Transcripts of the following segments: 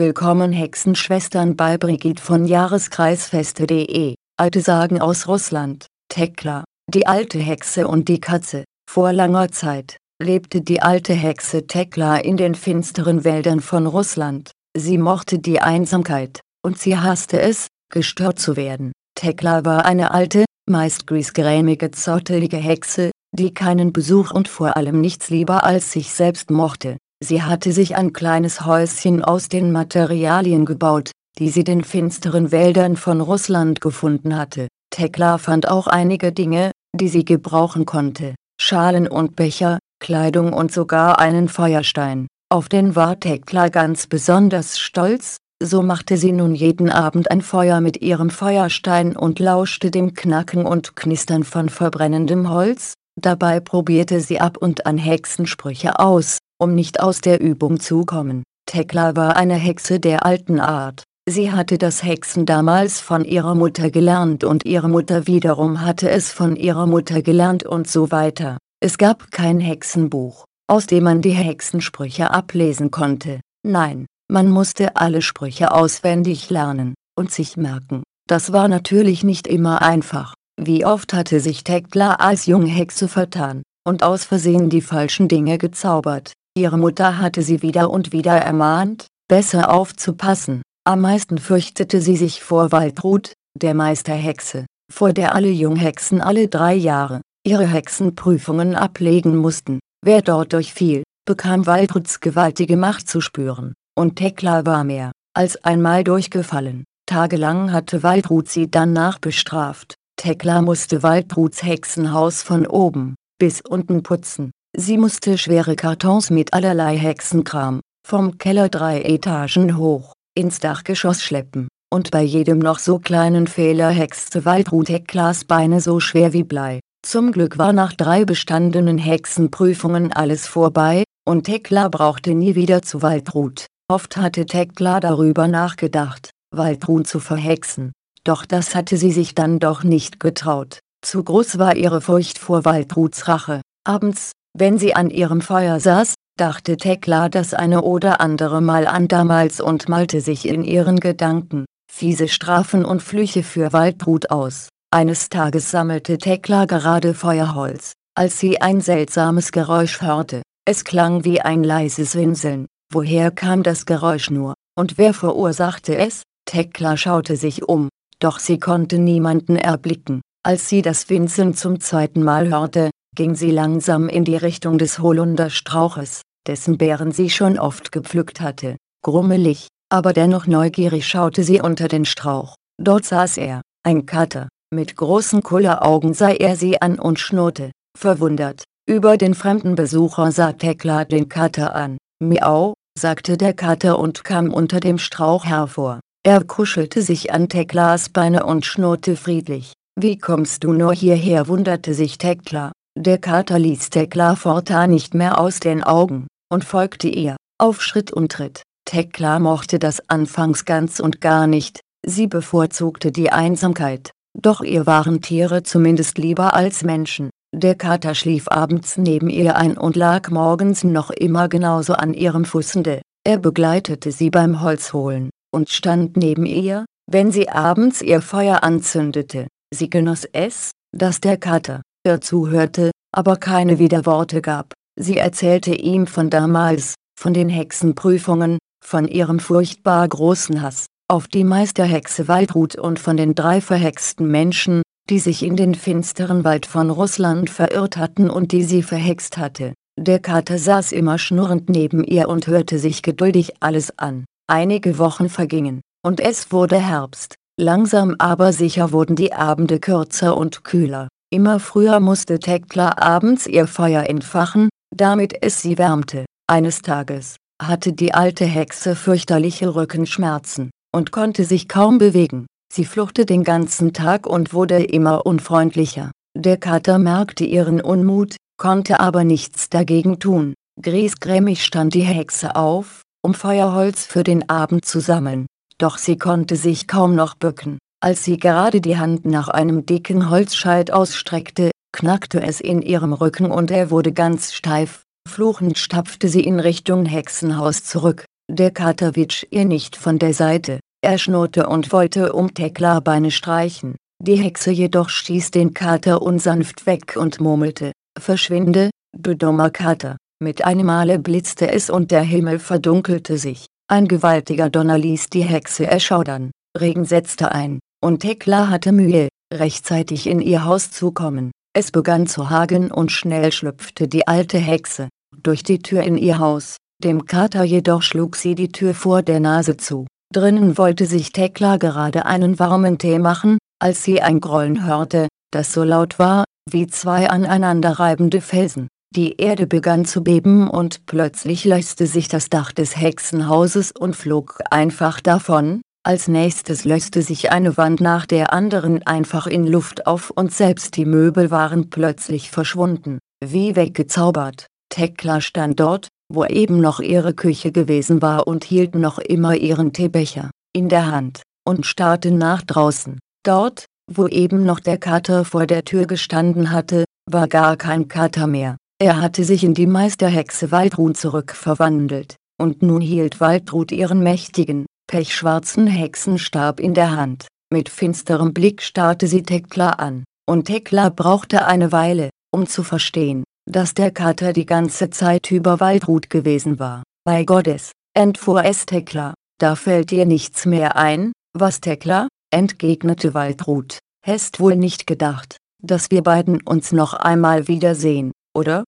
willkommen Hexenschwestern bei Brigitte von Jahreskreisfeste.de. Alte Sagen aus Russland, Tekla, die alte Hexe und die Katze. Vor langer Zeit lebte die alte Hexe Tekla in den finsteren Wäldern von Russland. Sie mochte die Einsamkeit, und sie hasste es, gestört zu werden. Tekla war eine alte, meist griesgrämige zottelige Hexe, die keinen Besuch und vor allem nichts lieber als sich selbst mochte. Sie hatte sich ein kleines Häuschen aus den Materialien gebaut, die sie den finsteren Wäldern von Russland gefunden hatte. Tekla fand auch einige Dinge, die sie gebrauchen konnte. Schalen und Becher, Kleidung und sogar einen Feuerstein. Auf den war Tekla ganz besonders stolz, so machte sie nun jeden Abend ein Feuer mit ihrem Feuerstein und lauschte dem Knacken und Knistern von verbrennendem Holz, dabei probierte sie ab und an Hexensprüche aus, um nicht aus der Übung zu kommen. Tekla war eine Hexe der alten Art. Sie hatte das Hexen damals von ihrer Mutter gelernt und ihre Mutter wiederum hatte es von ihrer Mutter gelernt und so weiter. Es gab kein Hexenbuch, aus dem man die Hexensprüche ablesen konnte. Nein, man musste alle Sprüche auswendig lernen und sich merken. Das war natürlich nicht immer einfach. Wie oft hatte sich Tekla als Junghexe vertan und aus Versehen die falschen Dinge gezaubert. Ihre Mutter hatte sie wieder und wieder ermahnt, besser aufzupassen. Am meisten fürchtete sie sich vor Waldrut, der Meisterhexe, vor der alle Junghexen alle drei Jahre ihre Hexenprüfungen ablegen mussten. Wer dort durchfiel, bekam Waldruts gewaltige Macht zu spüren, und Tekla war mehr als einmal durchgefallen. Tagelang hatte Waldrut sie dann nachbestraft. Tekla musste Waldruts Hexenhaus von oben bis unten putzen. Sie musste schwere Kartons mit allerlei Hexenkram, vom Keller drei Etagen hoch, ins Dachgeschoss schleppen, und bei jedem noch so kleinen Fehler hexte Waldrut Hecklas Beine so schwer wie Blei. Zum Glück war nach drei bestandenen Hexenprüfungen alles vorbei, und Tekla brauchte nie wieder zu Waldrut. Oft hatte Tekla darüber nachgedacht, Waldrut zu verhexen, doch das hatte sie sich dann doch nicht getraut. Zu groß war ihre Furcht vor Waldruts Rache. Abends, wenn sie an ihrem Feuer saß, dachte Tekla das eine oder andere Mal an damals und malte sich in ihren Gedanken fiese Strafen und Flüche für Waldbrut aus. Eines Tages sammelte Tekla gerade Feuerholz, als sie ein seltsames Geräusch hörte. Es klang wie ein leises Winseln. Woher kam das Geräusch nur, und wer verursachte es? Tekla schaute sich um, doch sie konnte niemanden erblicken. Als sie das Winseln zum zweiten Mal hörte, ging sie langsam in die Richtung des Holunderstrauches, dessen Beeren sie schon oft gepflückt hatte. Grummelig, aber dennoch neugierig schaute sie unter den Strauch. Dort saß er, ein Kater, mit großen Kulleraugen sah er sie an und schnurrte, verwundert. Über den fremden Besucher sah Tekla den Kater an. Miau, sagte der Kater und kam unter dem Strauch hervor. Er kuschelte sich an Teklas Beine und schnurrte friedlich. Wie kommst du nur hierher wunderte sich Tekla. Der Kater ließ Tekla fortan nicht mehr aus den Augen, und folgte ihr, auf Schritt und Tritt. Tekla mochte das anfangs ganz und gar nicht, sie bevorzugte die Einsamkeit, doch ihr waren Tiere zumindest lieber als Menschen. Der Kater schlief abends neben ihr ein und lag morgens noch immer genauso an ihrem Fußende. Er begleitete sie beim Holzholen, und stand neben ihr, wenn sie abends ihr Feuer anzündete. Sie genoss es, dass der Kater, er zuhörte, aber keine Widerworte gab. Sie erzählte ihm von damals, von den Hexenprüfungen, von ihrem furchtbar großen Hass, auf die Meisterhexe Waldrut und von den drei verhexten Menschen, die sich in den finsteren Wald von Russland verirrt hatten und die sie verhext hatte. Der Kater saß immer schnurrend neben ihr und hörte sich geduldig alles an. Einige Wochen vergingen, und es wurde Herbst. Langsam aber sicher wurden die Abende kürzer und kühler. Immer früher musste Tekla abends ihr Feuer entfachen, damit es sie wärmte. Eines Tages hatte die alte Hexe fürchterliche Rückenschmerzen und konnte sich kaum bewegen. Sie fluchte den ganzen Tag und wurde immer unfreundlicher. Der Kater merkte ihren Unmut, konnte aber nichts dagegen tun. Griesgrämig stand die Hexe auf, um Feuerholz für den Abend zu sammeln. Doch sie konnte sich kaum noch bücken. Als sie gerade die Hand nach einem dicken Holzscheit ausstreckte, knackte es in ihrem Rücken und er wurde ganz steif. Fluchend stapfte sie in Richtung Hexenhaus zurück. der Kater witsch ihr nicht von der Seite, er schnurrte und wollte um Tekla Beine streichen, die Hexe jedoch stieß den Kater unsanft weg und murmelte, verschwinde, du dummer Kater, mit einem Male blitzte es und der Himmel verdunkelte sich, ein gewaltiger Donner ließ die Hexe erschaudern, Regen setzte ein, und Tekla hatte Mühe, rechtzeitig in ihr Haus zu kommen. Es begann zu hagen und schnell schlüpfte die alte Hexe, durch die Tür in ihr Haus, dem Kater jedoch schlug sie die Tür vor der Nase zu. Drinnen wollte sich Tekla gerade einen warmen Tee machen, als sie ein Grollen hörte, das so laut war, wie zwei aneinanderreibende Felsen. Die Erde begann zu beben und plötzlich löste sich das Dach des Hexenhauses und flog einfach davon, als nächstes löste sich eine Wand nach der anderen einfach in Luft auf und selbst die Möbel waren plötzlich verschwunden, wie weggezaubert. Tekla stand dort, wo eben noch ihre Küche gewesen war und hielt noch immer ihren Teebecher in der Hand und starrte nach draußen. Dort, wo eben noch der Kater vor der Tür gestanden hatte, war gar kein Kater mehr. Er hatte sich in die Meisterhexe Waldrun zurückverwandelt, und nun hielt Waldrut ihren mächtigen, pechschwarzen Hexenstab in der Hand. Mit finsterem Blick starrte sie Tekla an, und Tekla brauchte eine Weile, um zu verstehen, dass der Kater die ganze Zeit über Waldrut gewesen war. Bei Gottes, entfuhr es Tekla, da fällt dir nichts mehr ein, was Tekla, entgegnete Waldrut, hast wohl nicht gedacht, dass wir beiden uns noch einmal wiedersehen, oder?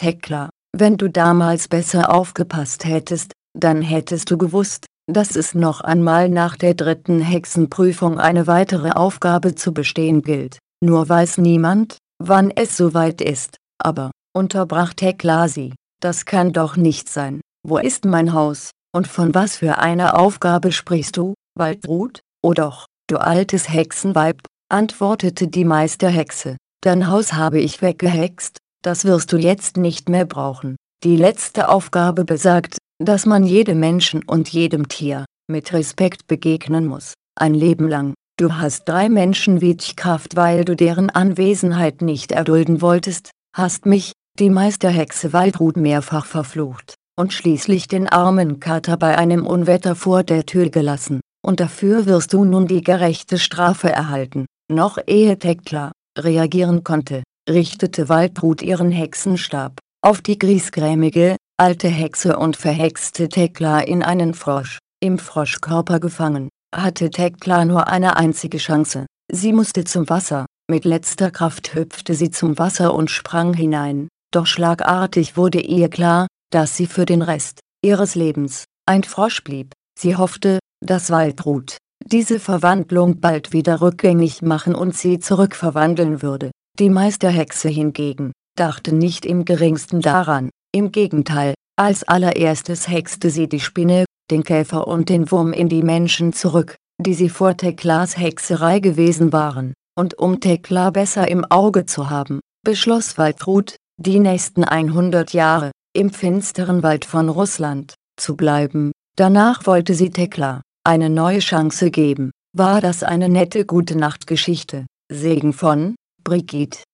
Tekla, wenn du damals besser aufgepasst hättest, dann hättest du gewusst, dass es noch einmal nach der dritten Hexenprüfung eine weitere Aufgabe zu bestehen gilt. Nur weiß niemand, wann es soweit ist. Aber, unterbrach Tekla sie, das kann doch nicht sein. Wo ist mein Haus, und von was für einer Aufgabe sprichst du, Waldrut? Oh doch, du altes Hexenweib, antwortete die Meisterhexe, dein Haus habe ich weggehext, das wirst du jetzt nicht mehr brauchen. Die letzte Aufgabe besagt, dass man jedem Menschen und jedem Tier mit Respekt begegnen muss, ein Leben lang. Du hast drei Menschen Wichkraft, weil du deren Anwesenheit nicht erdulden wolltest, hast mich, die Meisterhexe Waldrut mehrfach verflucht, und schließlich den armen Kater bei einem Unwetter vor der Tür gelassen, und dafür wirst du nun die gerechte Strafe erhalten. Noch ehe Tekla reagieren konnte, richtete Waldrut ihren Hexenstab auf die griesgrämige, alte Hexe und verhexte Tekla in einen Frosch. Im Froschkörper gefangen, hatte Tekla nur eine einzige Chance. Sie musste zum Wasser, mit letzter Kraft hüpfte sie zum Wasser und sprang hinein, doch schlagartig wurde ihr klar, dass sie für den Rest ihres Lebens ein Frosch blieb. Sie hoffte, dass Waldrut diese Verwandlung bald wieder rückgängig machen und sie zurückverwandeln würde. Die Meisterhexe hingegen, dachte nicht im geringsten daran, im Gegenteil, als allererstes hexte sie die Spinne, den Käfer und den Wurm in die Menschen zurück, die sie vor Teklas Hexerei gewesen waren, und um Tekla besser im Auge zu haben, beschloss Waldrut, die nächsten 100 Jahre, im finsteren Wald von Russland, zu bleiben, danach wollte sie Tekla, eine neue Chance geben, war das eine nette gute Nachtgeschichte, Segen von, Brigitte